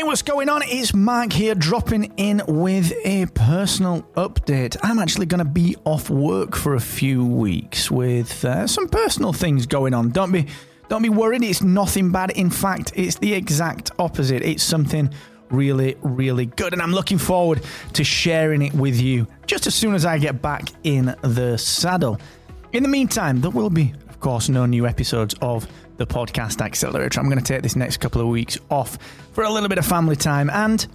Hey, what's going on? It's Mark here, dropping in with a personal update. I'm actually going to be off work for a few weeks with uh, some personal things going on. Don't be, don't be worried. It's nothing bad. In fact, it's the exact opposite. It's something really, really good, and I'm looking forward to sharing it with you just as soon as I get back in the saddle. In the meantime, there will be, of course, no new episodes of the podcast accelerator. I'm going to take this next couple of weeks off for a little bit of family time and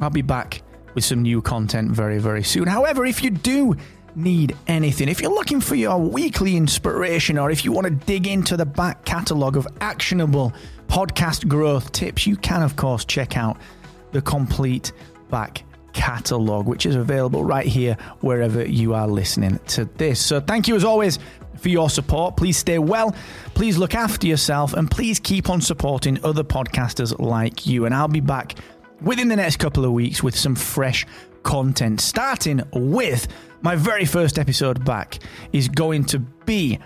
I'll be back with some new content very, very soon. However, if you do need anything, if you're looking for your weekly inspiration or if you want to dig into the back catalogue of actionable podcast growth tips, you can, of course, check out the complete back catalogue, which is available right here wherever you are listening to this. So, thank you as always for your support. Please stay well, please look after yourself, and please keep on supporting other podcasters like you. And I'll be back within the next couple of weeks with some fresh content, starting with my very first episode back is going to be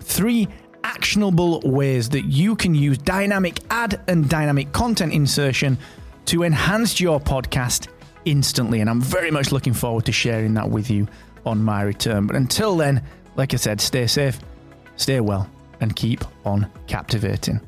three actionable ways that you can use dynamic ad and dynamic content insertion to enhance your podcast instantly. And I'm very much looking forward to sharing that with you on my return. But until then, like I said, stay safe, stay well, and keep on captivating.